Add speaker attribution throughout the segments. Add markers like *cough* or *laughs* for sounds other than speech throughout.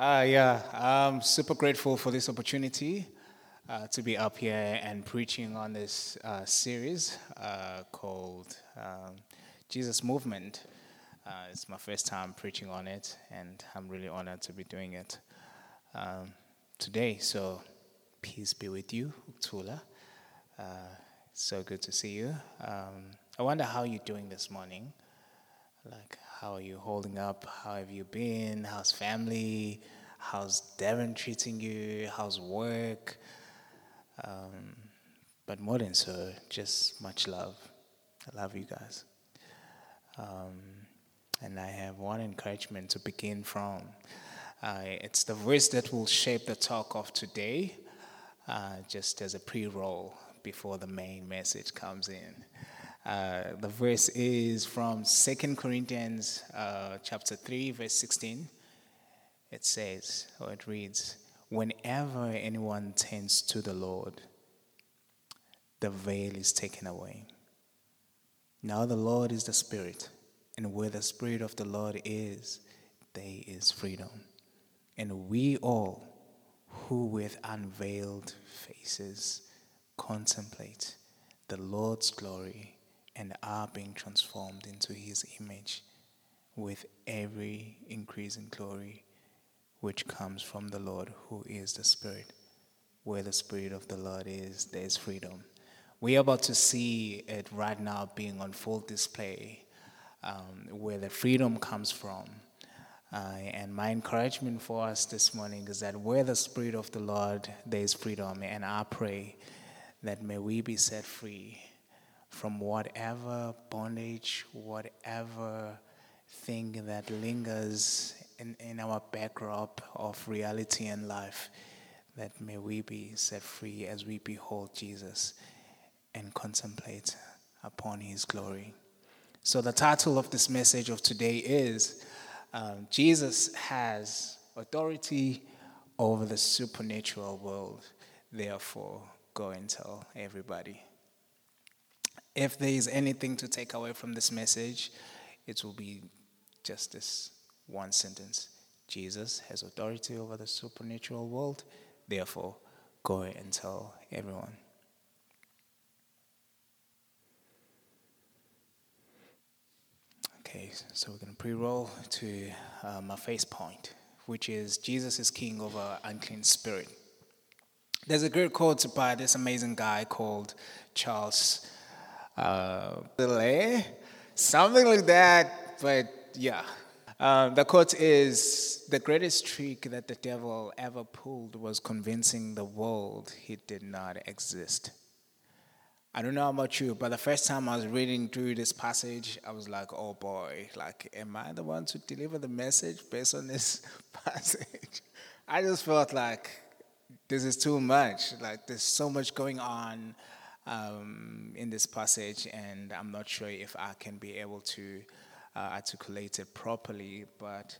Speaker 1: Uh, yeah, I'm super grateful for this opportunity uh, to be up here and preaching on this uh, series uh, called um, Jesus Movement. Uh, it's my first time preaching on it, and I'm really honored to be doing it um, today. So, peace be with you, Uktula. Uh, so good to see you. Um, I wonder how you're doing this morning. Like, how are you holding up? How have you been? How's family? How's Devon treating you? How's work? Um, but more than so, just much love. I love you guys. Um, and I have one encouragement to begin from. Uh, it's the verse that will shape the talk of today, uh, just as a pre roll before the main message comes in. Uh, the verse is from Second Corinthians uh, chapter 3, verse 16. It says, or it reads, Whenever anyone turns to the Lord, the veil is taken away. Now the Lord is the Spirit, and where the Spirit of the Lord is, there is freedom. And we all, who with unveiled faces contemplate the Lord's glory, and are being transformed into his image with every increase in glory which comes from the Lord who is the Spirit. Where the Spirit of the Lord is, there is freedom. We are about to see it right now being on full display, um, where the freedom comes from. Uh, and my encouragement for us this morning is that where the Spirit of the Lord, there is freedom. And I pray that may we be set free from whatever bondage, whatever thing that lingers in, in our backdrop of reality and life, that may we be set free as we behold Jesus and contemplate upon his glory. So, the title of this message of today is um, Jesus has authority over the supernatural world. Therefore, go and tell everybody. If there is anything to take away from this message, it will be just this one sentence Jesus has authority over the supernatural world, therefore, go and tell everyone. Okay, so we're going to pre roll to uh, my face point, which is Jesus is king over unclean spirit. There's a great quote by this amazing guy called Charles uh, something like that, but yeah. Um, the quote is The greatest trick that the devil ever pulled was convincing the world he did not exist. I don't know about you, but the first time I was reading through this passage, I was like, oh boy, like, am I the one to deliver the message based on this *laughs* passage? I just felt like this is too much. Like, there's so much going on um, in this passage, and I'm not sure if I can be able to uh, articulate it properly, but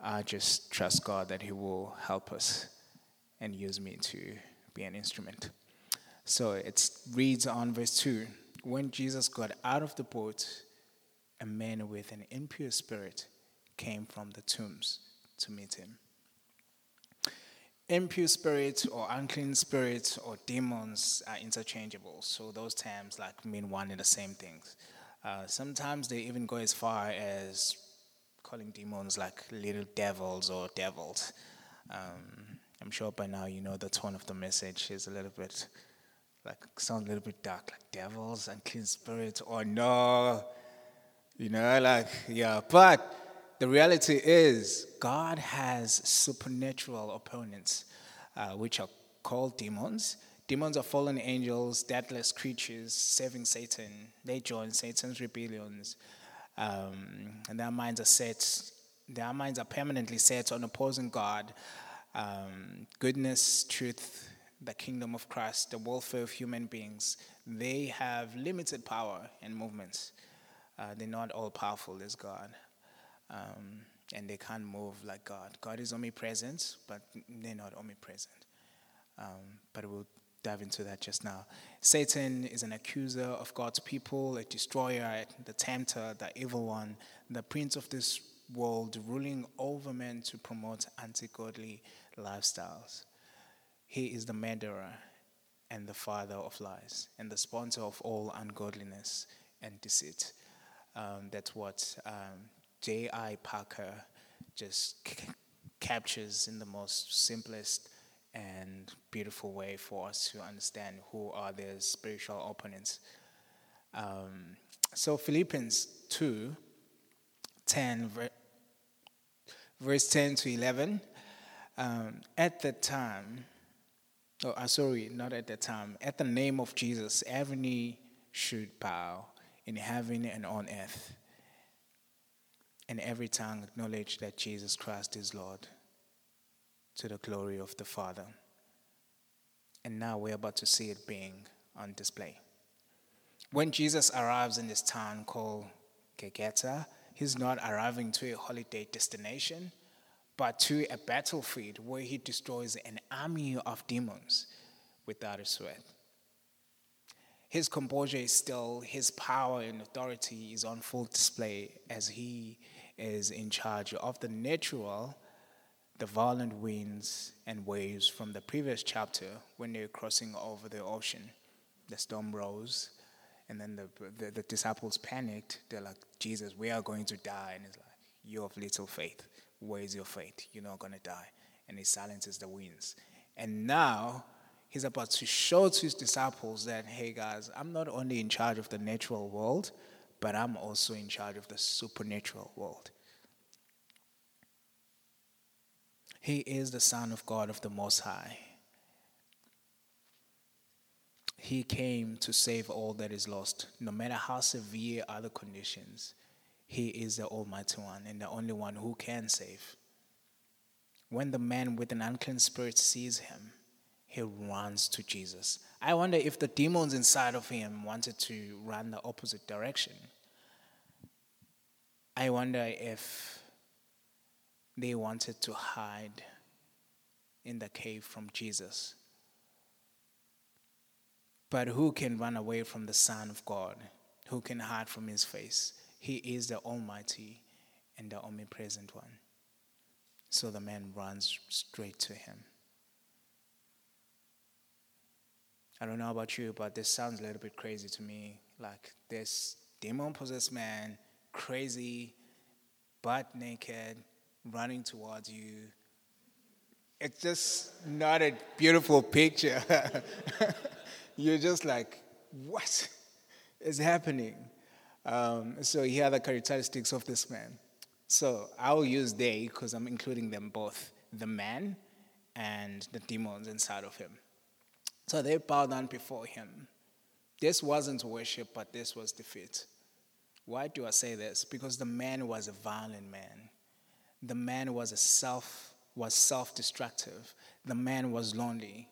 Speaker 1: I just trust God that He will help us and use me to be an instrument. So it reads on verse 2 When Jesus got out of the boat, a man with an impure spirit came from the tombs to meet him. Impure spirits or unclean spirits or demons are interchangeable. So those terms like mean one and the same things. Uh, sometimes they even go as far as calling demons like little devils or devils. Um, I'm sure by now you know the tone of the message is a little bit like sound a little bit dark, like devils and clean spirits, or no, you know, like yeah. But the reality is, God has supernatural opponents, uh, which are called demons. Demons are fallen angels, deathless creatures serving Satan. They join Satan's rebellions. Um, and their minds are set, their minds are permanently set on opposing God, um, goodness, truth, the kingdom of Christ, the welfare of human beings. They have limited power and movements. Uh, they're not all powerful as God. Um, and they can't move like God. God is omnipresent, but they're not omnipresent. Um, but we'll dive into that just now. Satan is an accuser of God's people, a destroyer, the tempter, the evil one, the prince of this world, ruling over men to promote anti godly lifestyles. He is the murderer and the father of lies and the sponsor of all ungodliness and deceit. Um, that's what um, J.I. Packer just c- captures in the most simplest and beautiful way for us to understand who are their spiritual opponents. Um, so Philippians 2, 10, verse 10 to 11. Um, at the time, oh, uh, sorry, not at the time, at the name of Jesus, every knee should bow in heaven and on earth, and every tongue acknowledge that Jesus Christ is Lord to the glory of the Father. And now we're about to see it being on display. When Jesus arrives in this town called Gegeta, he's not arriving to a holiday destination, but to a battlefield where he destroys an army of demons without a sweat. His composure is still, his power and authority is on full display as he is in charge of the natural, the violent winds and waves from the previous chapter when they were crossing over the ocean. The storm rose, and then the, the, the disciples panicked. They're like, Jesus, we are going to die. And he's like, You have little faith. Where is your faith? You're not going to die. And he silences the winds. And now he's about to show to his disciples that, hey guys, I'm not only in charge of the natural world, but I'm also in charge of the supernatural world. He is the Son of God of the Most High. He came to save all that is lost, no matter how severe are the conditions. He is the Almighty One and the only one who can save. When the man with an unclean spirit sees him, he runs to Jesus. I wonder if the demons inside of him wanted to run the opposite direction. I wonder if they wanted to hide in the cave from Jesus. But who can run away from the Son of God? Who can hide from his face? He is the Almighty and the omnipresent one. So the man runs straight to him. I don't know about you, but this sounds a little bit crazy to me. Like this demon possessed man, crazy, butt naked, running towards you. It's just not a beautiful picture. *laughs* you're just like, what is happening? Um, so here are the characteristics of this man. So I'll use they because I'm including them both the man and the demons inside of him. So they bow down before him. This wasn't worship, but this was defeat. Why do I say this? Because the man was a violent man. The man was a self was self-destructive. The man was lonely.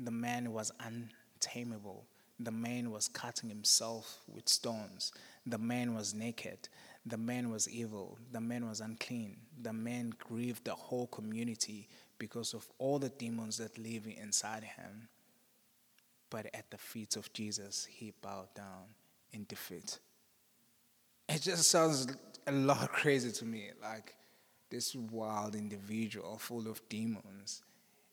Speaker 1: The man was untamable. The man was cutting himself with stones. The man was naked. The man was evil. The man was unclean. The man grieved the whole community because of all the demons that live inside him. But at the feet of Jesus, he bowed down in defeat. It just sounds a lot crazy to me. Like this wild individual full of demons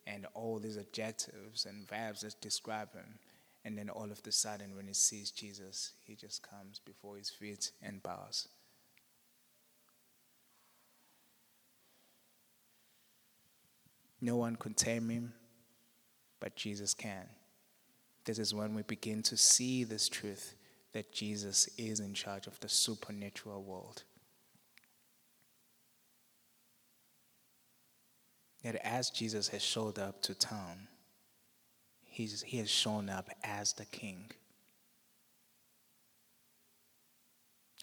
Speaker 1: and all these adjectives and verbs that describe him. And then all of the sudden, when he sees Jesus, he just comes before his feet and bows. No one could tame him, but Jesus can. This is when we begin to see this truth that Jesus is in charge of the supernatural world. that as Jesus has showed up to town, he's, he has shown up as the king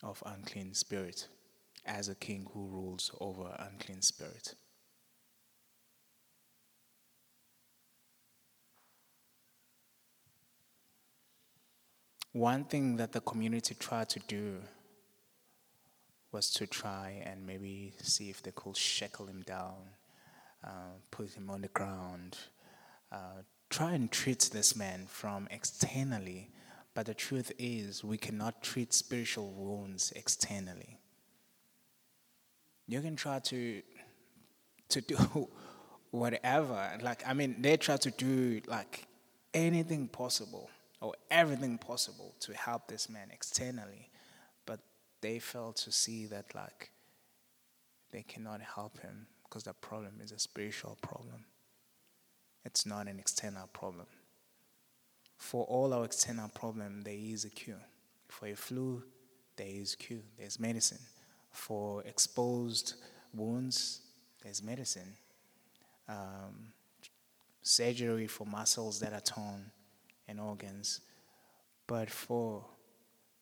Speaker 1: of unclean spirit, as a king who rules over unclean spirit. One thing that the community tried to do was to try and maybe see if they could shackle him down uh, put him on the ground, uh, try and treat this man from externally. But the truth is, we cannot treat spiritual wounds externally. You can try to to do *laughs* whatever. Like I mean, they try to do like anything possible or everything possible to help this man externally, but they fail to see that like they cannot help him because the problem is a spiritual problem. It's not an external problem. For all our external problem, there is a cure. For a flu, there is cure. There's medicine. For exposed wounds, there's medicine. Um, surgery for muscles that are torn and organs. But for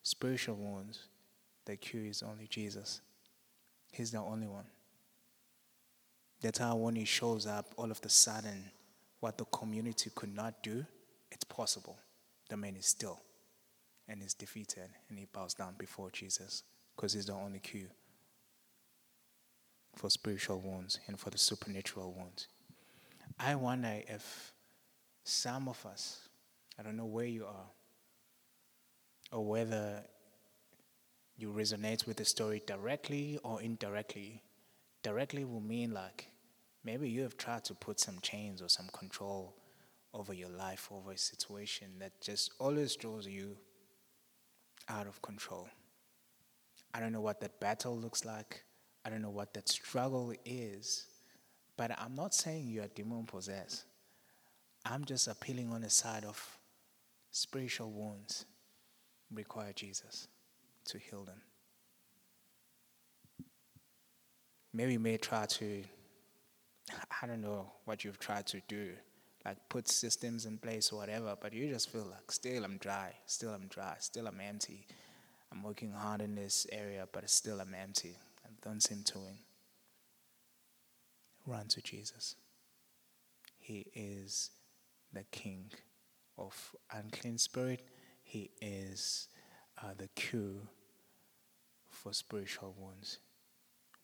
Speaker 1: spiritual wounds, the cure is only Jesus. He's the only one. That's how when he shows up, all of the sudden, what the community could not do, it's possible. The man is still and is defeated and he bows down before Jesus because he's the only cure for spiritual wounds and for the supernatural wounds. I wonder if some of us, I don't know where you are, or whether you resonate with the story directly or indirectly. Directly will mean like maybe you have tried to put some chains or some control over your life, over a situation that just always draws you out of control. I don't know what that battle looks like. I don't know what that struggle is. But I'm not saying you are demon possessed. I'm just appealing on the side of spiritual wounds require Jesus to heal them. Maybe you may try to, *laughs* I don't know what you've tried to do, like put systems in place or whatever, but you just feel like still I'm dry, still I'm dry, still I'm empty. I'm working hard in this area, but still I'm empty. I don't seem to win. Run to Jesus. He is the King of unclean spirit. He is uh, the cure for spiritual wounds.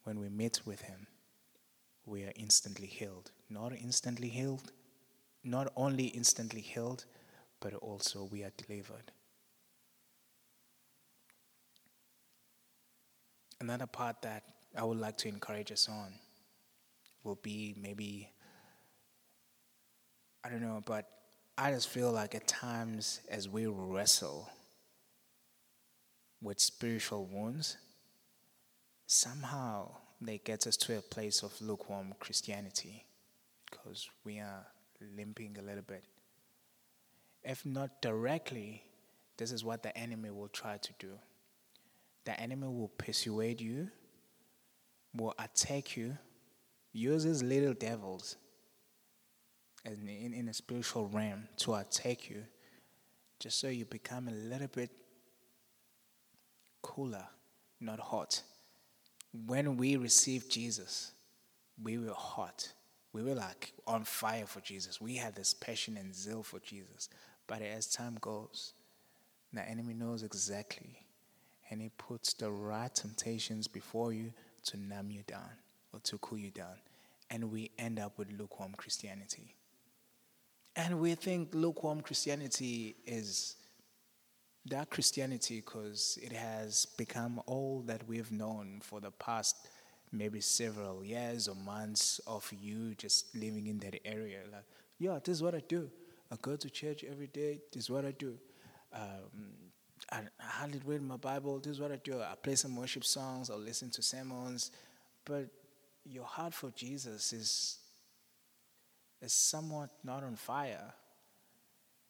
Speaker 1: When we meet with Him, we are instantly healed. Not instantly healed, not only instantly healed, but also we are delivered. Another part that I would like to encourage us on will be maybe, I don't know, but I just feel like at times as we wrestle with spiritual wounds, somehow they get us to a place of lukewarm Christianity because we are limping a little bit. If not directly, this is what the enemy will try to do. The enemy will persuade you, will attack you, uses little devils in, in, in a spiritual realm to attack you just so you become a little bit cooler, not hot. When we received Jesus, we were hot. We were like on fire for Jesus. We had this passion and zeal for Jesus. But as time goes, the enemy knows exactly. And he puts the right temptations before you to numb you down or to cool you down. And we end up with lukewarm Christianity. And we think lukewarm Christianity is that Christianity because it has become all that we've known for the past maybe several years or months of you just living in that area. Like, yeah, this is what I do. I go to church every day. This is what I do. Um, I, hardly read my Bible. This is what I do. I play some worship songs. I listen to sermons. But your heart for Jesus is is somewhat not on fire.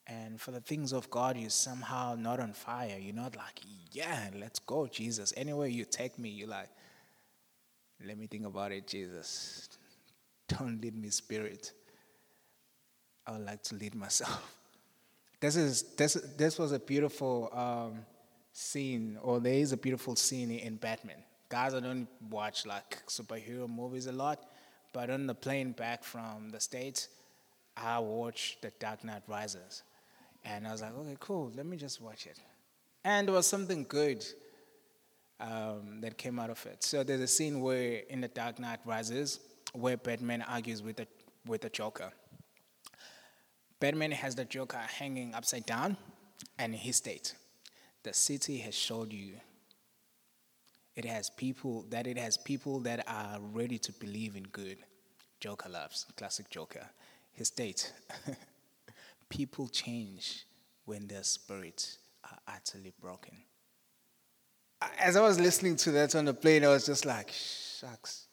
Speaker 1: And for the things of God, you're somehow not on fire. You're not like, yeah, let's go, Jesus. Anywhere you take me, you're like, let me think about it, Jesus. Don't lead me, Spirit. I would like to lead myself. *laughs* This is this this was a beautiful um, scene, or there is a beautiful scene in Batman. Guys, I don't watch like superhero movies a lot, but on the plane back from the States, I watched The Dark Knight Rises. And I was like, okay, cool, let me just watch it. And there was something good um, that came out of it. So there's a scene where in The Dark Knight Rises where Batman argues with the, with the Joker. Batman has the Joker hanging upside down, and he states, The city has showed you it has people that it has people that are ready to believe in good. Joker loves classic Joker. His state. *laughs* people change when their spirits are utterly broken. As I was listening to that on the plane, I was just like, shucks.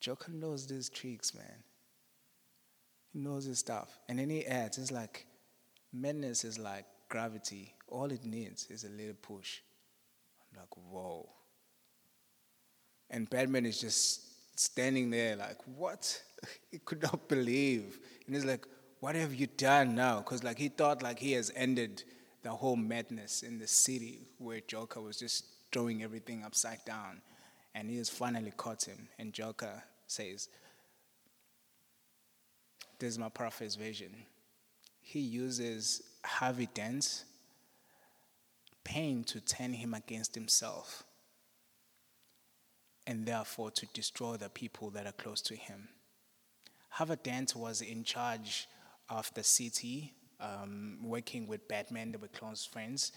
Speaker 1: Joker knows these tricks, man. He knows his stuff. And then he adds, it's like, madness is like gravity. All it needs is a little push. I'm like, whoa. And Batman is just standing there like, what? *laughs* he could not believe. And he's like, what have you done now? Because like he thought like he has ended the whole madness in the city where Joker was just throwing everything upside down. And he has finally caught him. And Joker says, This is my prophet's vision. He uses Harvey Dent's pain to turn him against himself and therefore to destroy the people that are close to him. Harvey Dent was in charge of the city, um, working with Batman, they were close friends,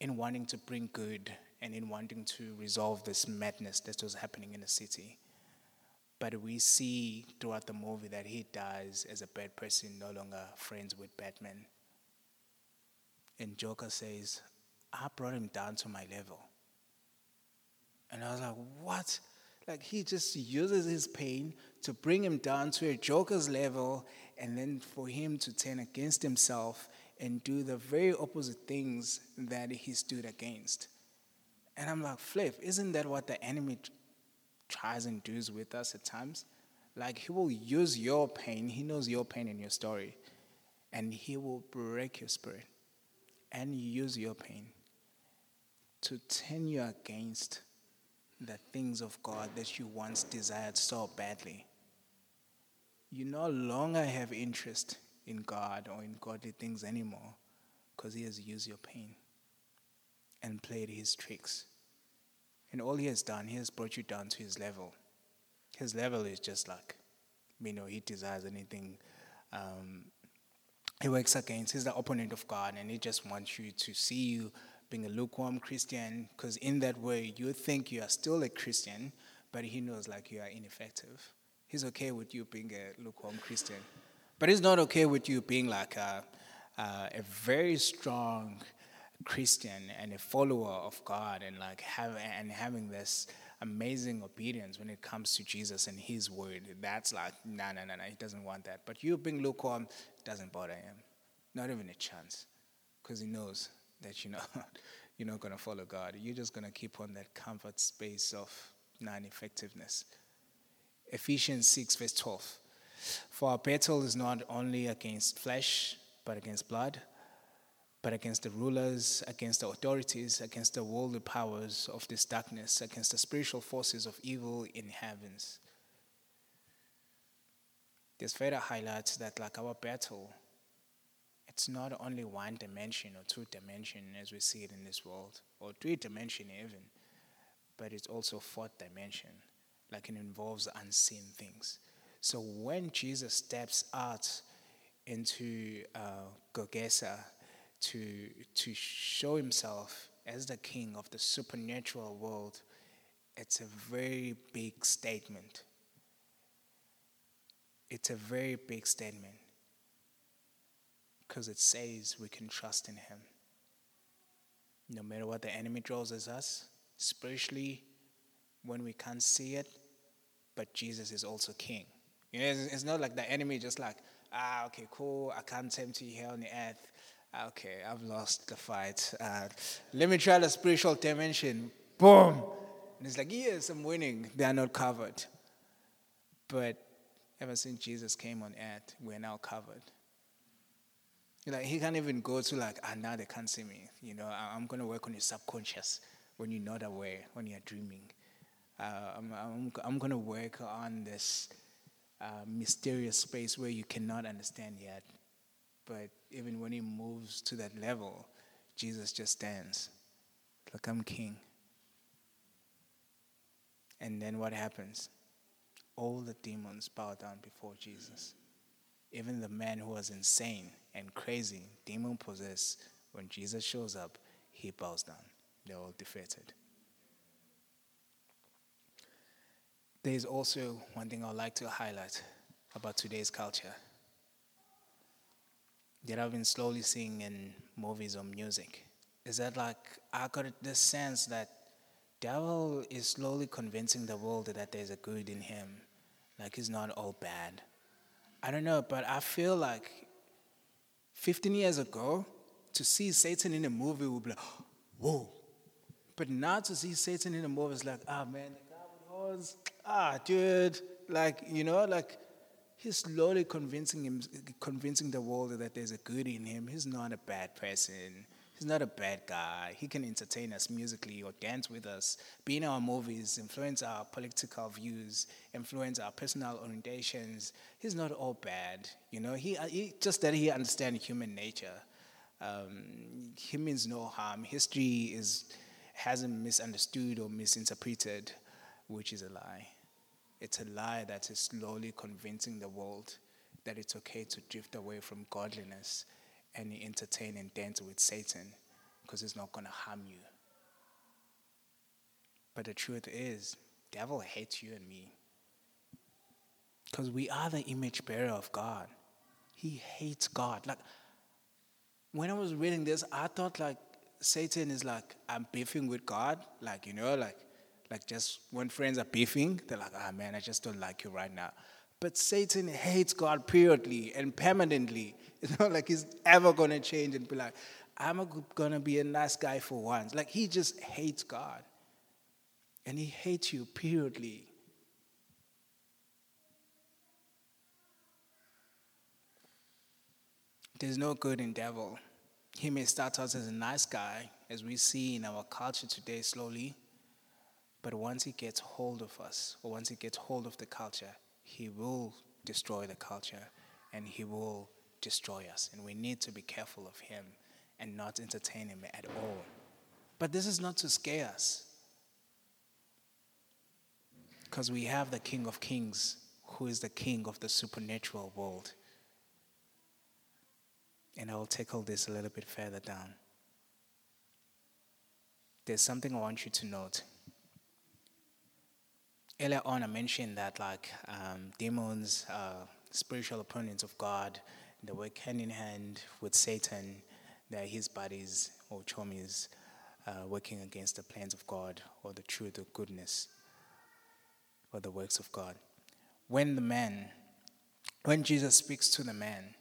Speaker 1: in wanting to bring good and in wanting to resolve this madness that was happening in the city. But we see throughout the movie that he dies as a bad person, no longer friends with Batman. And Joker says, I brought him down to my level. And I was like, what? Like he just uses his pain to bring him down to a Joker's level and then for him to turn against himself and do the very opposite things that he stood against. And I'm like, Flip, isn't that what the enemy tries and does with us at times? Like he will use your pain, he knows your pain in your story, and he will break your spirit and use your pain to turn you against the things of God that you once desired so badly. You no longer have interest in God or in godly things anymore because He has used your pain and played His tricks. And all He has done, He has brought you down to His level. His level is just like, you know, He desires anything. Um, he works against, he's the opponent of God, and he just wants you to see you being a lukewarm Christian, because in that way you think you are still a Christian, but he knows like you are ineffective. He's okay with you being a lukewarm Christian, but he's not okay with you being like a, a, a very strong Christian and a follower of God, and like have and having this amazing obedience when it comes to Jesus and His word. That's like no, no, no, no. He doesn't want that. But you being lukewarm doesn't bother him, not even a chance, because he knows that you're not, *laughs* you're not going to follow God. You're just going to keep on that comfort space of non effectiveness. Ephesians 6, verse 12. For our battle is not only against flesh, but against blood, but against the rulers, against the authorities, against the worldly powers of this darkness, against the spiritual forces of evil in heavens. This further highlights that, like our battle, it's not only one dimension or two dimension as we see it in this world, or three dimension even, but it's also fourth dimension, like it involves unseen things. So when Jesus steps out into uh, Golgotha to to show himself as the king of the supernatural world, it's a very big statement. It's a very big statement because it says we can trust in Him. No matter what the enemy draws at us, spiritually, when we can't see it, but Jesus is also King. You know, it's, it's not like the enemy just like, ah, okay, cool, I can't tempt you here on the earth. Okay, I've lost the fight. Uh, let me try the spiritual dimension. Boom! And it's like, yes, I'm winning. They are not covered. But ever since Jesus came on earth, we're now covered. Like he can't even go to like, ah, now they can't see me. You know, I'm going to work on your subconscious when you're not aware, when you're dreaming. Uh, I'm, I'm, I'm going to work on this uh, mysterious space where you cannot understand yet. But even when he moves to that level, Jesus just stands like, I'm king. And then what happens? All the demons bow down before Jesus. Even the man who was insane and crazy, demon possessed, when Jesus shows up, he bows down. They're all defeated. There's also one thing I'd like to highlight about today's culture that I've been slowly seeing in movies or music is that like I got this sense that devil is slowly convincing the world that there's a good in him, like he's not all bad. I don't know, but I feel like 15 years ago, to see Satan in a movie would be like, whoa. But now to see Satan in a movie is like, ah, man, the guy with horns, ah, dude, like, you know, like he's slowly convincing him, convincing the world that there's a good in him. He's not a bad person. He's not a bad guy. He can entertain us musically or dance with us, be in our movies, influence our political views, influence our personal orientations. He's not all bad, you know. He, he just that he understands human nature. Um, he means no harm. History is hasn't misunderstood or misinterpreted, which is a lie. It's a lie that is slowly convincing the world that it's okay to drift away from godliness and you entertain and dance with Satan because it's not going to harm you. But the truth is, devil hates you and me. Because we are the image bearer of God. He hates God. Like when I was reading this, I thought like Satan is like I'm beefing with God, like you know, like like just when friends are beefing, they're like, ah oh, man, I just don't like you right now. But Satan hates God periodly and permanently. *laughs* It's not like he's ever going to change and be like, I'm going to be a nice guy for once. Like he just hates God. And he hates you periodly. There's no good in devil. He may start out as a nice guy, as we see in our culture today slowly, but once he gets hold of us, or once he gets hold of the culture, he will destroy the culture and he will destroy us. And we need to be careful of him and not entertain him at all. But this is not to scare us. Because we have the King of Kings, who is the King of the supernatural world. And I will tackle this a little bit further down. There's something I want you to note earlier on, I mentioned that like um, demons are spiritual opponents of God. They work hand in hand with Satan. They're his buddies or chomies uh, working against the plans of God or the truth or goodness or the works of God. When the man, when Jesus speaks to the man,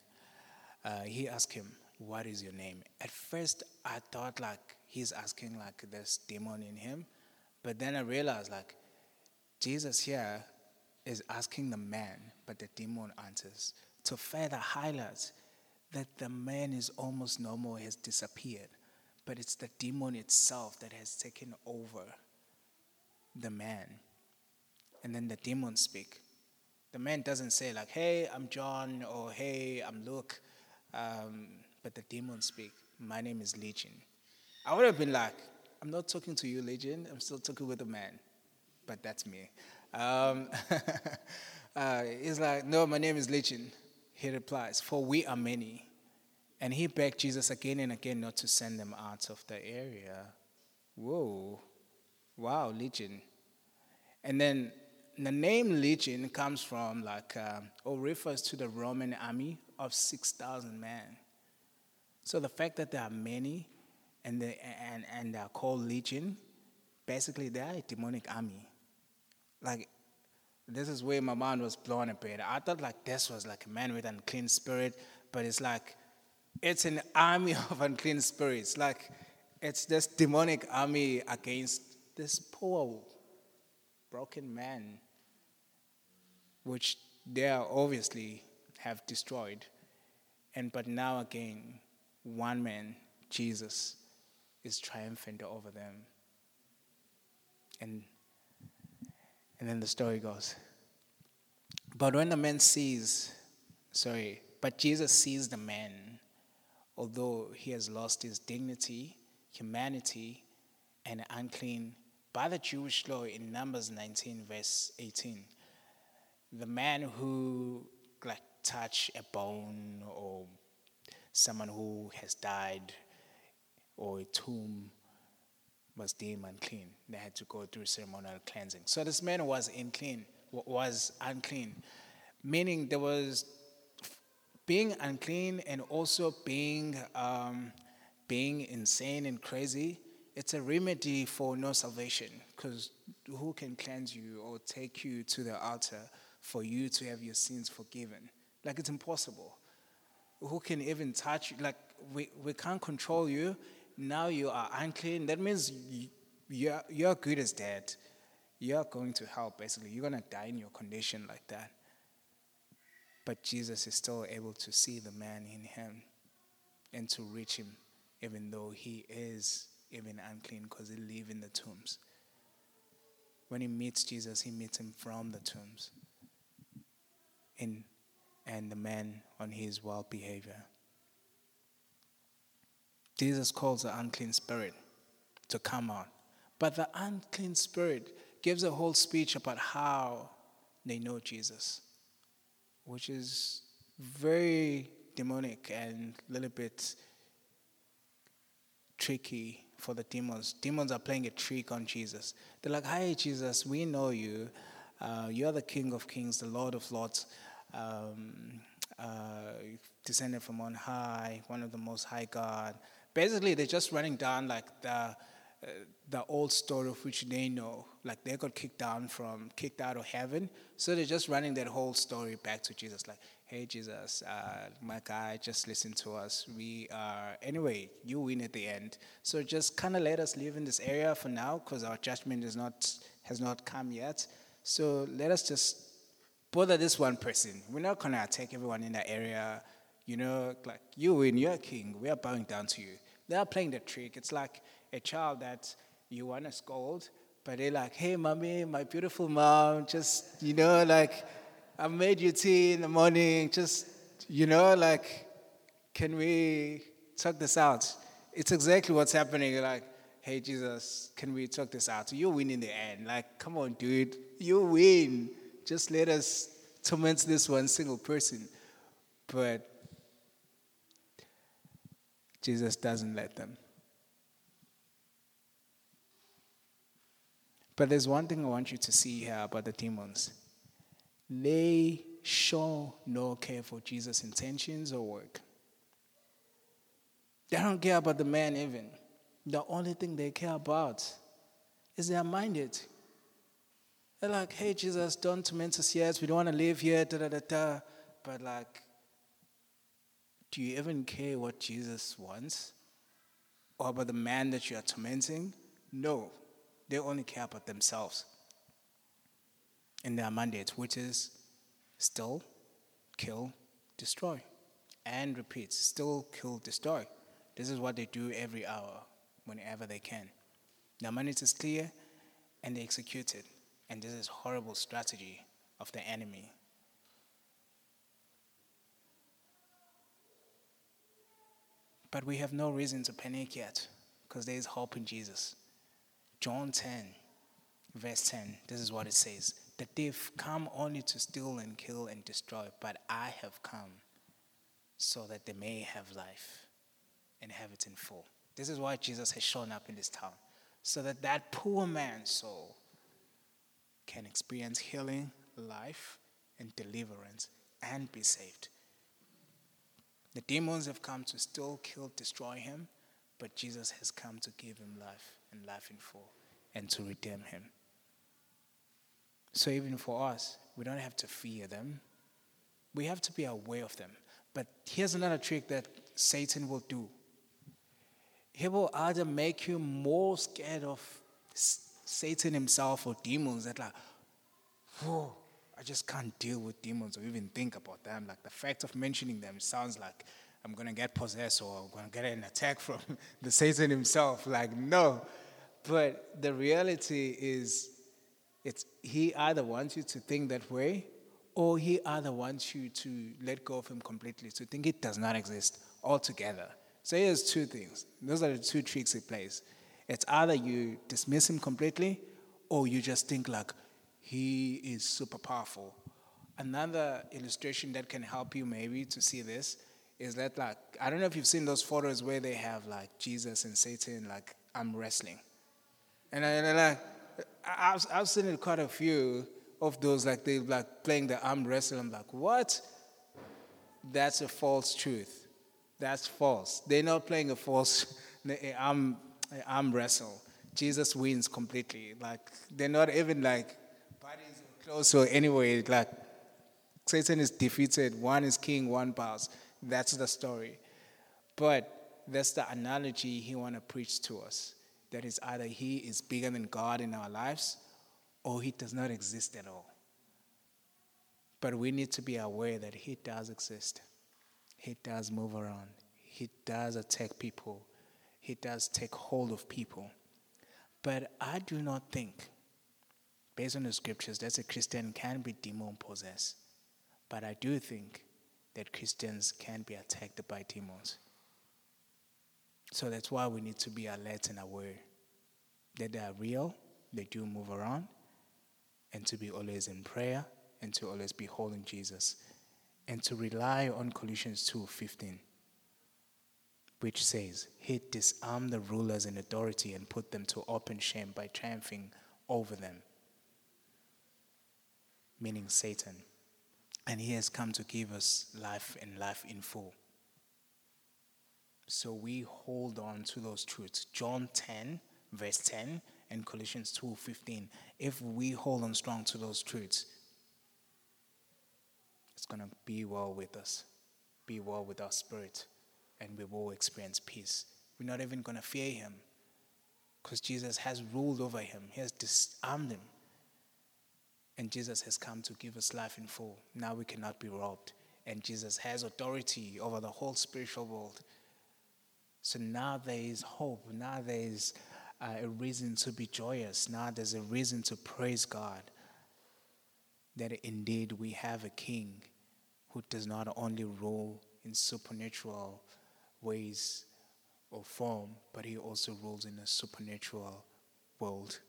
Speaker 1: uh, he asks him, "What is your name?" At first, I thought like he's asking like this demon in him, but then I realized like Jesus here is asking the man, but the demon answers to further highlight that the man is almost normal, has disappeared, but it's the demon itself that has taken over the man. And then the demons speak. The man doesn't say, like, hey, I'm John, or hey, I'm Luke, um, but the demons speak. My name is Legion. I would have been like, I'm not talking to you, Legion, I'm still talking with the man but that's me. Um, *laughs* uh, he's like, No, my name is Legion. He replies, For we are many. And he begged Jesus again and again not to send them out of the area. Whoa. Wow, Legion. And then the name Legion comes from, like, um, or refers to the Roman army of 6,000 men. So the fact that there are many and, they, and, and they are called Legion, basically they are a demonic army like this is where my mind was blown a bit. I thought like this was like a man with unclean spirit, but it's like it's an *laughs* army of unclean spirits. Like it's this demonic army against this poor broken man, which they obviously have destroyed. And but now again, one man, Jesus, is triumphant over them. And and then the story goes. But when the man sees, sorry, but Jesus sees the man, although he has lost his dignity, humanity, and unclean by the Jewish law in Numbers 19, verse 18. The man who like touch a bone or someone who has died or a tomb was deemed unclean. They had to go through ceremonial cleansing. So this man was unclean, was unclean, meaning there was being unclean and also being um, being insane and crazy. It's a remedy for no salvation, because who can cleanse you or take you to the altar for you to have your sins forgiven? Like it's impossible. Who can even touch you? Like we, we can't control you now you are unclean, that means you're, you're good as dead. You're going to hell, basically. You're going to die in your condition like that. But Jesus is still able to see the man in him and to reach him, even though he is even unclean because he lives in the tombs. When he meets Jesus, he meets him from the tombs. In, and the man on his wild behavior. Jesus calls the unclean spirit to come out. But the unclean spirit gives a whole speech about how they know Jesus, which is very demonic and a little bit tricky for the demons. Demons are playing a trick on Jesus. They're like, Hi, Jesus, we know you. Uh, you're the King of Kings, the Lord of Lords, um, uh, descended from on high, one of the most high God basically they're just running down like the uh, the old story of which they know like they got kicked down from kicked out of heaven. So they're just running that whole story back to jesus like hey jesus uh, my guy just listen to us. We are anyway you win at the end. So just kind of let us live in this area for now because our judgment is not has not come yet. So let us just bother this one person. We're not gonna attack everyone in that area. You know like you win you're king. We are bowing down to you they are playing the trick. It's like a child that you want to scold, but they're like, hey, mommy, my beautiful mom, just, you know, like, I made you tea in the morning, just, you know, like, can we talk this out? It's exactly what's happening. You're Like, hey, Jesus, can we talk this out? You win in the end. Like, come on, dude, you win. Just let us torment this one single person. But Jesus doesn't let them. But there's one thing I want you to see here about the demons. They show no care for Jesus' intentions or work. They don't care about the man, even. The only thing they care about is their minded. They're like, hey, Jesus, don't torment us yet. We don't want to live here, da da da da. But, like, do you even care what Jesus wants? Or about the man that you are tormenting? No. They only care about themselves and their mandate, which is still, kill, destroy. And repeat, still, kill, destroy. This is what they do every hour, whenever they can. Their mandate is clear and they execute it. And this is horrible strategy of the enemy But we have no reason to panic yet because there is hope in Jesus. John 10, verse 10, this is what it says The thief come only to steal and kill and destroy, but I have come so that they may have life and have it in full. This is why Jesus has shown up in this town, so that that poor man's soul can experience healing, life, and deliverance and be saved. The demons have come to still kill, destroy him, but Jesus has come to give him life and life in full and to redeem him. So, even for us, we don't have to fear them. We have to be aware of them. But here's another trick that Satan will do he will either make you more scared of Satan himself or demons that, like, whoa, I just can't deal with demons or even think about them. Like the fact of mentioning them sounds like I'm going to get possessed or I'm going to get an attack from *laughs* the Satan himself. Like, no. But the reality is, it's, he either wants you to think that way or he either wants you to let go of him completely, to think it does not exist altogether. So here's two things. Those are the two tricks he plays. It's either you dismiss him completely or you just think like, he is super powerful. Another illustration that can help you maybe to see this is that like I don't know if you've seen those photos where they have like Jesus and Satan like I'm wrestling. And I, I, I've, I've seen quite a few of those, like they like playing the arm wrestle. I'm like, what? That's a false truth. That's false. They're not playing a false *laughs* arm, arm wrestle. Jesus wins completely. Like they're not even like close or anyway. Like Satan is defeated. One is king, one bows. That's the story. But that's the analogy he want to preach to us. That is either he is bigger than God in our lives or he does not exist at all. But we need to be aware that he does exist. He does move around. He does attack people. He does take hold of people. But I do not think, based on the scriptures, that a Christian can be demon possessed. But I do think that Christians can be attacked by demons. So that's why we need to be alert and aware that they are real, they do move around, and to be always in prayer and to always be holding Jesus and to rely on Colossians 2:15 which says he disarmed the rulers in authority and put them to open shame by triumphing over them meaning Satan. And he has come to give us life and life in full. So we hold on to those truths. John 10 verse 10 and Colossians 2:15 if we hold on strong to those truths it's going to be well with us be well with our spirit and we will experience peace. We're not even going to fear him because Jesus has ruled over him. He has disarmed him and Jesus has come to give us life in full now we cannot be robbed and Jesus has authority over the whole spiritual world so now there is hope now there is uh, a reason to be joyous. Now there's a reason to praise God that indeed we have a king who does not only rule in supernatural ways or form, but he also rules in a supernatural world.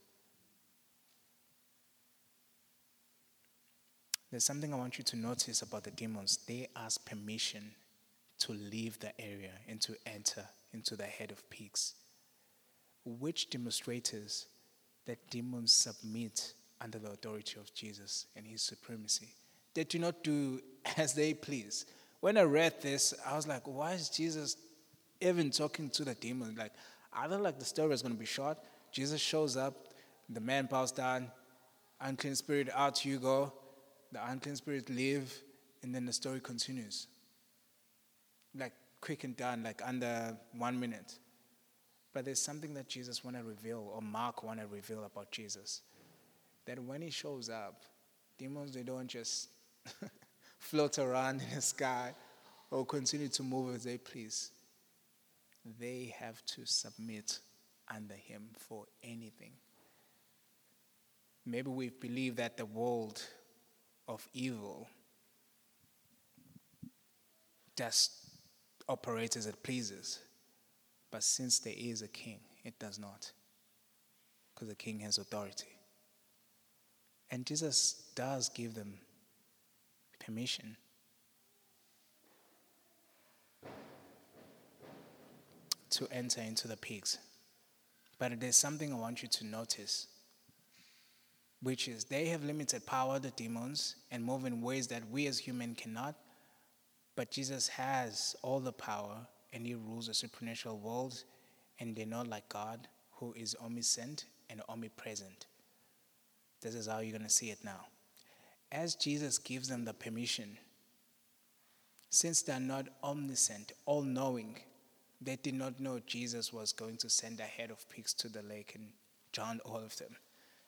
Speaker 1: There's something I want you to notice about the demons. They ask permission to leave the area and to enter into the head of pigs which demonstrates that demons submit under the authority of Jesus and his supremacy. They do not do *laughs* as they please. When I read this, I was like, why is Jesus even talking to the demons? Like, I don't like the story is going to be short. Jesus shows up, the man bows down, unclean spirit out you go, the unclean spirit leave, and then the story continues. Like quick and done, like under one minute. But there's something that Jesus want to reveal, or Mark want to reveal about Jesus. That when he shows up, demons, they don't just *laughs* float around in the sky or continue to move as they please. They have to submit under him for anything. Maybe we believe that the world of evil just operates as it pleases. But since there is a king, it does not. Because the king has authority. And Jesus does give them permission. To enter into the pigs. But there's something I want you to notice, which is they have limited power, the demons, and move in ways that we as humans cannot. But Jesus has all the power and he rules the supernatural world, and they're not like God, who is omniscient and omnipresent. This is how you're going to see it now. As Jesus gives them the permission, since they're not omniscient, all knowing, they did not know Jesus was going to send a head of pigs to the lake and drown all of them.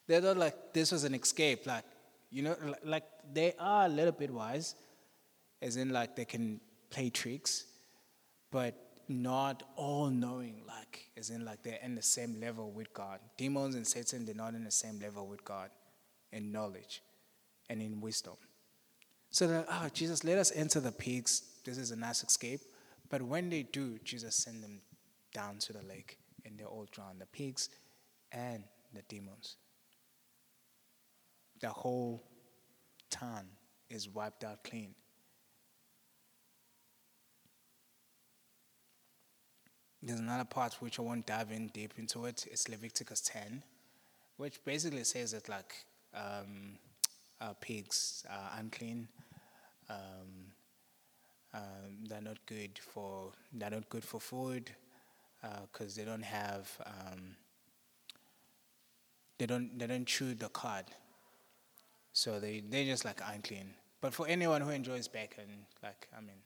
Speaker 1: They thought like this was an escape, like, you know, like they are a little bit wise, as in like they can play tricks, but not all knowing, like, as in, like, they're in the same level with God. Demons and Satan, they're not in the same level with God in knowledge and in wisdom. So they're, oh, Jesus, let us enter the pigs. This is a nice escape. But when they do, Jesus send them down to the lake and they all drown the pigs and the demons. The whole town is wiped out clean. There's another part which I won't dive in deep into it. It's Leviticus 10, which basically says that like um, uh, pigs are unclean. Um, um, they're not good for they're not good for food because uh, they don't have um, they don't they don't chew the cud, so they they just like unclean. But for anyone who enjoys bacon, like I mean,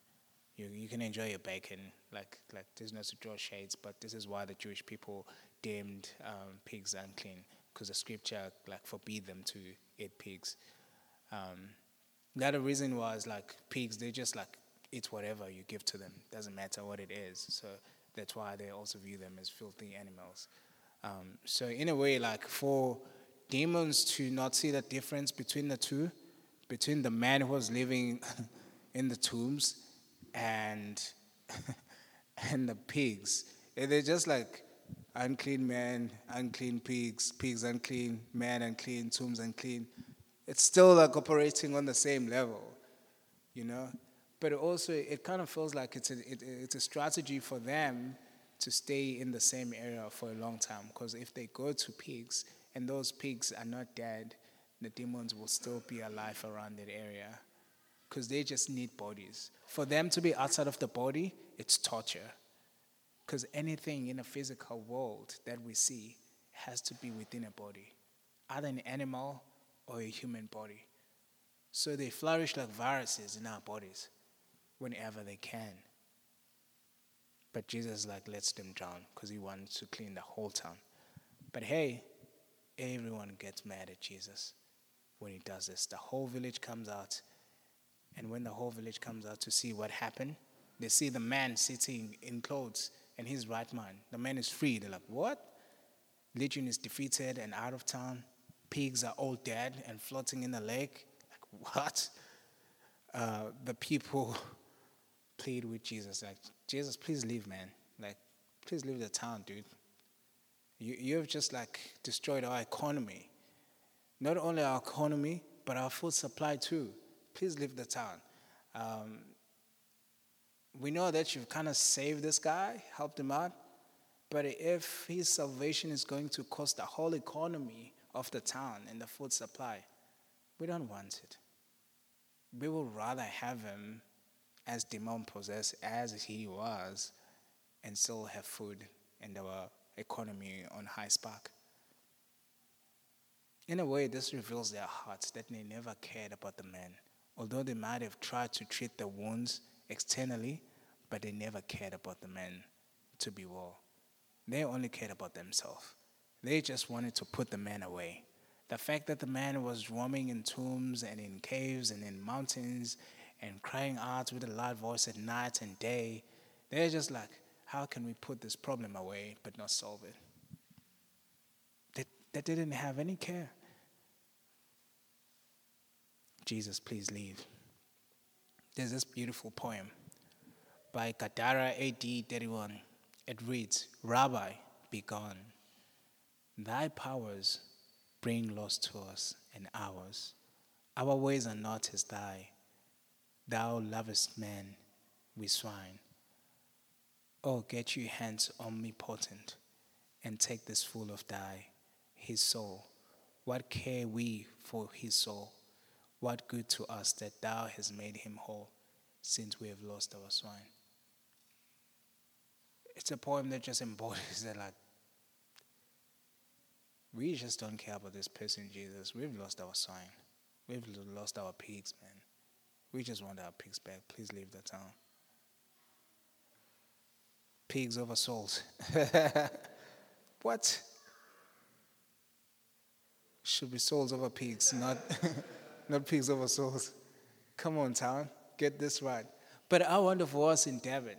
Speaker 1: you you can enjoy your bacon. Like like there's no to draw shades, but this is why the Jewish people deemed um, pigs unclean because the scripture like forbid them to eat pigs. Um, the other reason was like pigs, they just like eat whatever you give to them. Doesn't matter what it is. So that's why they also view them as filthy animals. Um, so in a way, like for demons to not see the difference between the two, between the man who was living *laughs* in the tombs and *laughs* and the pigs, And they're just like unclean man, unclean pigs, pigs unclean, man unclean, tombs unclean. It's still like operating on the same level, you know. But also, it kind of feels like it's a it, it's a strategy for them to stay in the same area for a long time. Because if they go to pigs and those pigs are not dead, the demons will still be alive around that area. Because they just need bodies. For them to be outside of the body, it's torture. Because anything in a physical world that we see has to be within a body, either an animal or a human body. So they flourish like viruses in our bodies whenever they can. But Jesus like lets them drown because he wants to clean the whole town. But hey, everyone gets mad at Jesus when he does this. The whole village comes out, and when the whole village comes out to see what happened, they see the man sitting in clothes and his right mind. The man is free. They're like, What? Legion is defeated and out of town. Pigs are all dead and floating in the lake. Like, what? Uh, the people *laughs* plead with Jesus, like, Jesus, please leave, man. Like, please leave the town, dude. You, you have just like destroyed our economy. Not only our economy, but our food supply too. Please leave the town. Um, we know that you've kind of saved this guy, helped him out, but if his salvation is going to cost the whole economy of the town and the food supply, we don't want it. We would rather have him as demon possessed as he was and still have food and our economy on high spark. In a way, this reveals their hearts that they never cared about the man. Although they might have tried to treat the wounds externally, but they never cared about the man to be well. They only cared about themselves. They just wanted to put the man away. The fact that the man was roaming in tombs and in caves and in mountains and crying out with a loud voice at night and day. They're just like, how can we put this problem away but not solve it? They, they didn't have any care. Jesus, please leave. There's this beautiful poem by Gadara AD 31. It reads Rabbi, be gone. Thy powers bring loss to us and ours. Our ways are not as thy. Thou lovest men, we swine. Oh, get your hands omnipotent and take this fool of thy, his soul. What care we for his soul? What good to us that thou hast made him whole, since we have lost our swine? It's a poem that just *laughs* embodies that, like, we just don't care about this person, Jesus. We've lost our swine. We've lost our pigs, man. We just want our pigs back. Please leave the town. Pigs over souls. *laughs* what? Should be souls over pigs, not, *laughs* not pigs over souls. Come on, town. Get this right. But I wonder for us in Durban,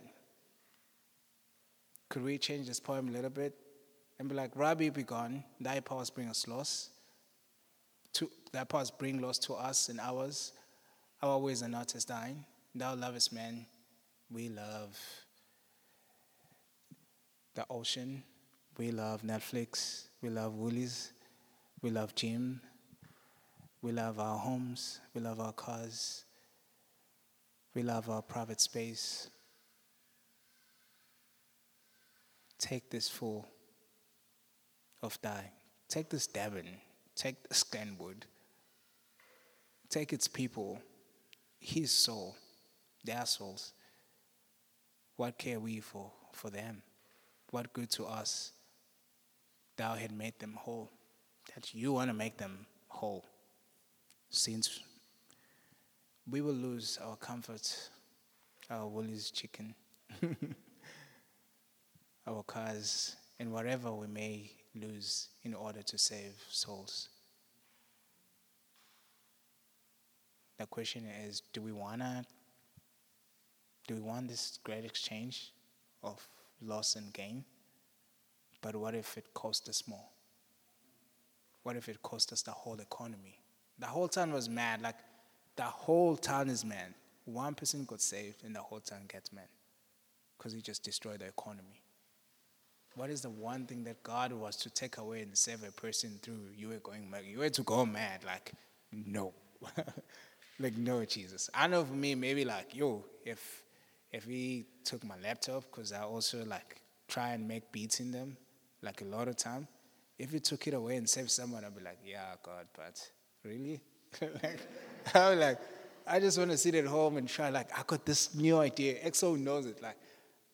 Speaker 1: could we change this poem a little bit and be like, Rabbi, be gone. Thy powers bring us loss. To, thy powers bring loss to us and ours. Our ways are not as thine. Thou lovest man. We love the ocean. We love Netflix. We love Woolies. We love gym. We love our homes. We love our cars. We love our private space. Take this fool of thy. take this Durban, take this Glenwood, take its people, his soul, their souls. What care we for, for them? What good to us? Thou had made them whole. That you want to make them whole. Since we will lose our comfort, our Woolies chicken, *laughs* our cars, and whatever we may lose in order to save souls. The question is do we wanna do we want this great exchange of loss and gain? But what if it cost us more? What if it cost us the whole economy? The whole town was mad. Like, the whole town is mad. One person got saved, and the whole town gets mad because he just destroyed the economy. What is the one thing that God was to take away and save a person through? You were going mad. You were to go mad. Like, no. *laughs* like, no, Jesus. I know for me, maybe like, yo, if if he took my laptop, because I also like try and make beats in them, like a lot of time. If he took it away and saved someone, I'd be like, yeah, God, but really? *laughs* like, I'm like, I just want to sit at home and try. Like, I got this new idea. EXO knows it. Like,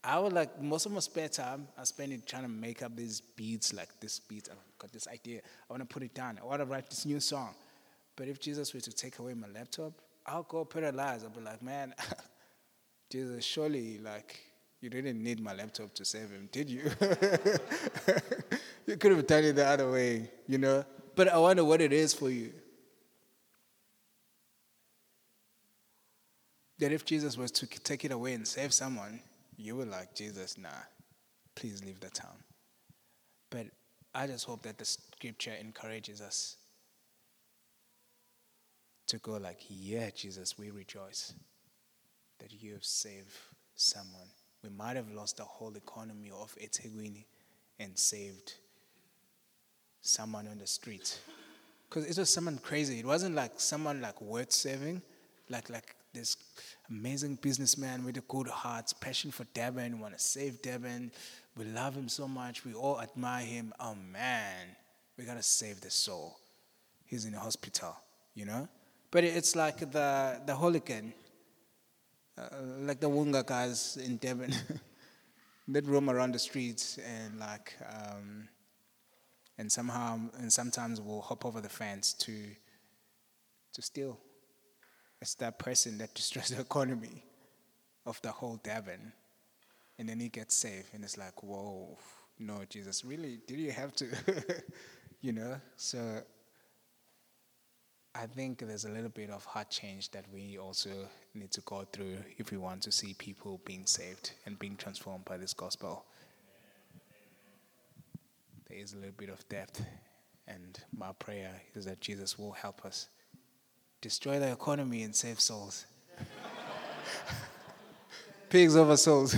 Speaker 1: I would like most of my spare time I spend it trying to make up these beats, like this beat. Oh, I've got this idea. I want to put it down. I want to write this new song. But if Jesus were to take away my laptop, I'll go paralyzed. I'll be like, man, *laughs* Jesus, surely, like, you didn't need my laptop to save him, did you? *laughs* you could have done it the other way, you know? But I wonder what it is for you. That if Jesus was to take it away and save someone, you were like, Jesus, nah, please leave the town. But I just hope that the scripture encourages us to go like, yeah, Jesus, we rejoice that you have saved someone. We might have lost the whole economy of eThekwini and saved someone on the street. Because it was someone crazy. It wasn't like someone like worth saving, like like this amazing businessman with a good heart, passion for Durban, want to save Durban. We love him so much. We all admire him. Oh man, we gotta save the soul. He's in the hospital, you know. But it's like the the hooligan, uh, like the Wunga guys in Durban, *laughs* that roam around the streets and like, um, and somehow and sometimes will hop over the fence to to steal it's that person that *laughs* destroys the economy of the whole Durban. And then he gets saved, and it's like, whoa, no, Jesus, really? Did you have to? *laughs* you know? So I think there's a little bit of heart change that we also need to go through if we want to see people being saved and being transformed by this gospel. There is a little bit of depth, and my prayer is that Jesus will help us destroy the economy and save souls. *laughs* pigs over souls.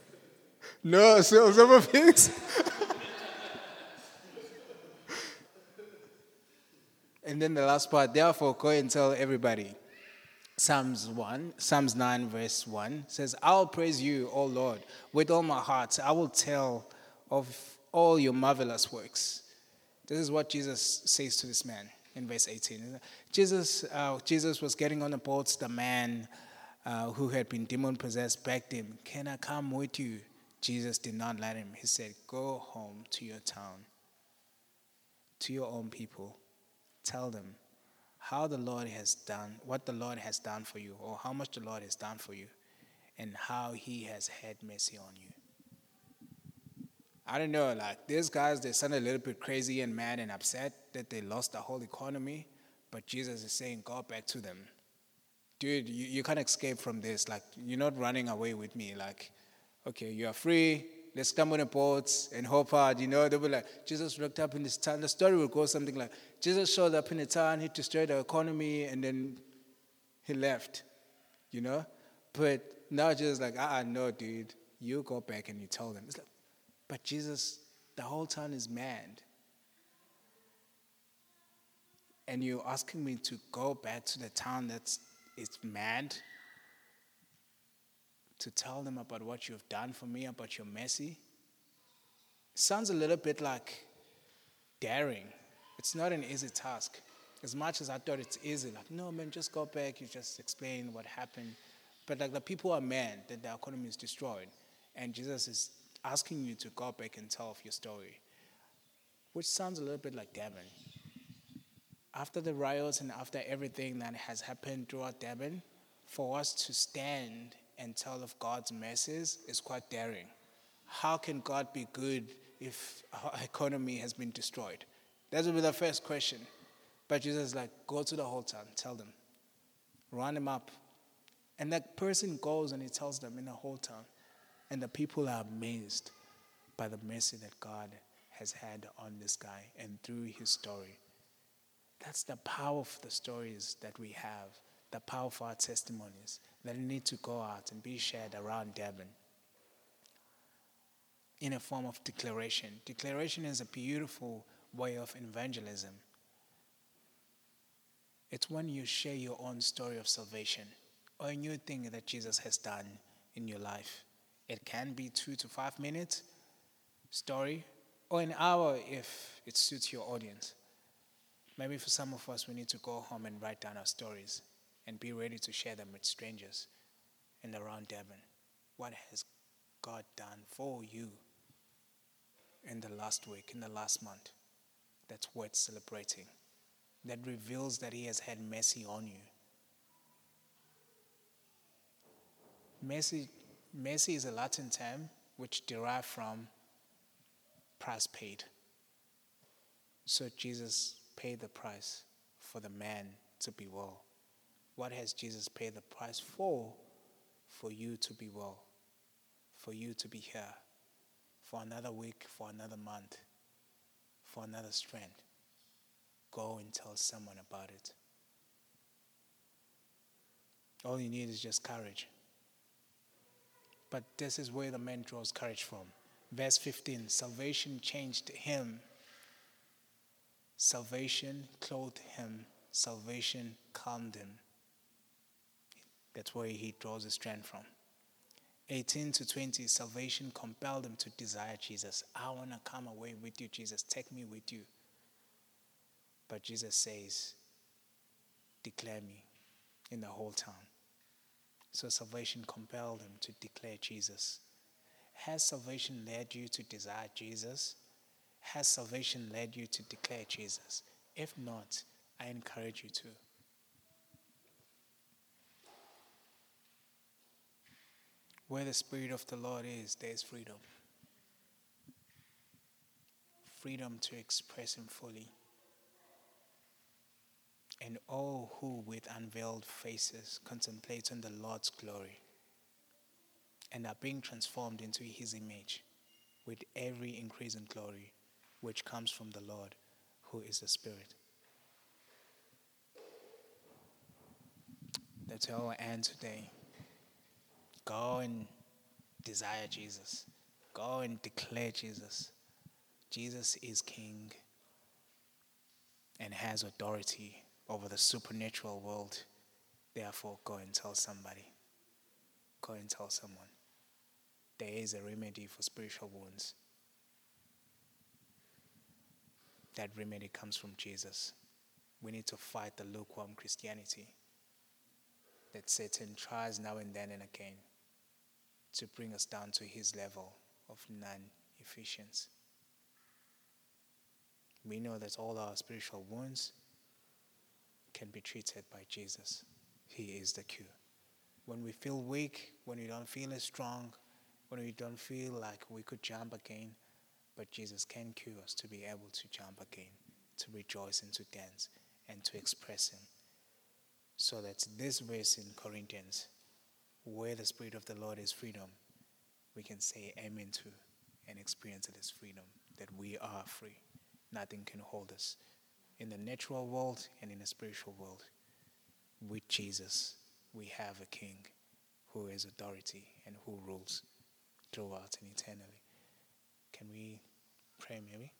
Speaker 1: *laughs* no, souls over pigs. *laughs* and then the last part, therefore, go and tell everybody. Psalms 1, Psalms 9, verse 1 says, I'll praise you, O Lord, with all my heart. I will tell of all your marvelous works. This is what Jesus says to this man in verse 18. Jesus, uh, Jesus was getting on the boat. The man uh, who had been demon possessed begged him, Can I come with you? Jesus did not let him. He said, Go home to your town, to your own people. Tell them how the Lord has done, what the Lord has done for you, or how much the Lord has done for you, and how he has had mercy on you. I don't know, like these guys, they sound a little bit crazy and mad and upset that they lost the whole economy, but Jesus is saying, go back to them. Dude, you, you can't escape from this. Like, you're not running away with me. Like, okay, you are free. Let's come on the boats and hop hard. You know, they'll be like, Jesus looked up in this town. The story will go something like, Jesus showed up in the town, he destroyed the economy, and then he left. You know? But now Jesus like, ah, no, dude. You go back and you tell them. It's like, but Jesus, the whole town is mad. And you're asking me to go back to the town that's it's mad to tell them about what you've done for me, about your mercy. Sounds a little bit like daring. It's not an easy task. As much as I thought it's easy, like, no, man, just go back, you just explain what happened. But like the people are mad that the economy is destroyed. And Jesus is asking you to go back and tell of your story, which sounds a little bit like Durban. After the riots and after everything that has happened throughout Durban, for us to stand and tell of God's mercies is quite daring. How can God be good if our *laughs* economy has been destroyed? That would be the first question. But Jesus is like, go to the whole town, tell them, run them up. And that person goes and he tells them in the whole town. And the people are amazed by the mercy that God has had on this guy and through his story. That's the power of the stories that we have, the power of our testimonies that need to go out and be shared around Durban in a form of declaration. Declaration is a beautiful way of evangelism. It's when you share your own story of salvation or a new thing that Jesus has done in your life. It can be two to five minutes story or an hour if it suits your audience. Maybe for some of us, we need to go home and write down our stories and be ready to share them with strangers and around Durban. What has God done for you in the last week, in the last month? That's worth celebrating. That reveals that He has had mercy on you. Mercy, mercy is a Latin term which derived from price paid. So Jesus paid the price for the man to be well. What has Jesus paid the price for? For you to be well, for you to be here, for another week, for another month, for another strength. Go and tell someone about it. All you need is just courage. But this is where the man draws courage from. Verse 15 Salvation changed him Salvation clothed him, salvation calmed him. That's where he draws his strength from. 18 to 20, salvation compelled him to desire Jesus. I want to come away with you, Jesus. Take me with you. But Jesus says, Declare me in the whole town. So salvation compelled him to declare Jesus. Has salvation led you to desire Jesus? Has salvation led you to declare Jesus? If not, I encourage you to. Where the Spirit of the Lord is, there is freedom. Freedom to express Him fully. And all who with unveiled faces contemplate on the Lord's glory and are being transformed into His image with every increase in glory which comes from the Lord, who is the Spirit. That's how I end today. Go and desire Jesus. Go and declare Jesus. Jesus is King and has authority over the supernatural world. Therefore, go and tell somebody. Go and tell someone. There is a remedy for spiritual wounds. that remedy comes from Jesus. We need to fight the lukewarm Christianity that Satan tries now and then and again to bring us down to his level of non efficiency. We know that all our spiritual wounds can be treated by Jesus. He is the cure. When we feel weak, when we don't feel as strong, when we don't feel like we could jump again, but Jesus can cure us to be able to jump again, to rejoice and to dance and to express Him. So that this verse in Corinthians, where the Spirit of the Lord is freedom, we can say amen to and experience this freedom that we are free. Nothing can hold us in the natural world and in the spiritual world. With Jesus, we have a King who is authority and who rules throughout and eternally. Can we pray maybe?